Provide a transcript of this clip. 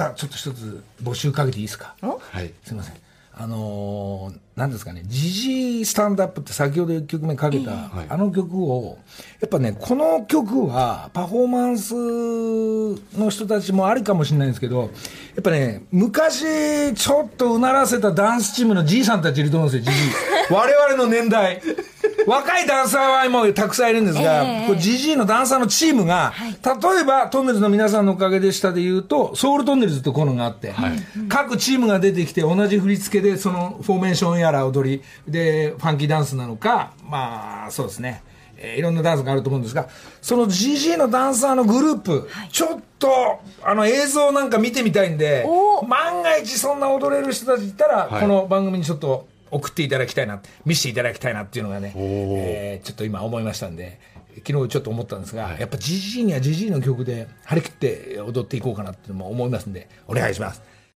またちょっと一つ募集かけていいですか？はい。すいません。あのー、なんですかね、ジジースタンドアップって先ほど1曲目かけた、はいあの曲を、やっぱね、この曲はパフォーマンスの人たちもありかもしれないんですけど、やっぱね、昔ちょっとうならせたダンスチームのじいさんたちいると思うんですよ、ジジー。我々の年代。若いダンサーは今たくさんいるんですが、ええ。これジジイのダンサーのチームが、例えばトンネルズの皆さんのおかげでしたで言うと、ソウルトンネルズってこういうのがあって、各チームが出てきて同じ振り付けでそのフォーメーションやら踊り、で、ファンキーダンスなのか、まあ、そうですね。えーいろんなダンスがあると思うんですが、その GG のダンサーのグループ、ちょっと、あの映像なんか見てみたいんでお、万が一そんな踊れる人たちいたら、はい。この番組にちょっと送っていただきたいな、見せていただきたいなっていうのがね、えーちょっと今思いましたんで、昨日ちょっと思ったんですが、やっぱ GG には GG の曲で張り切って踊っていこうかなっていうのも思いますんで、お願いします。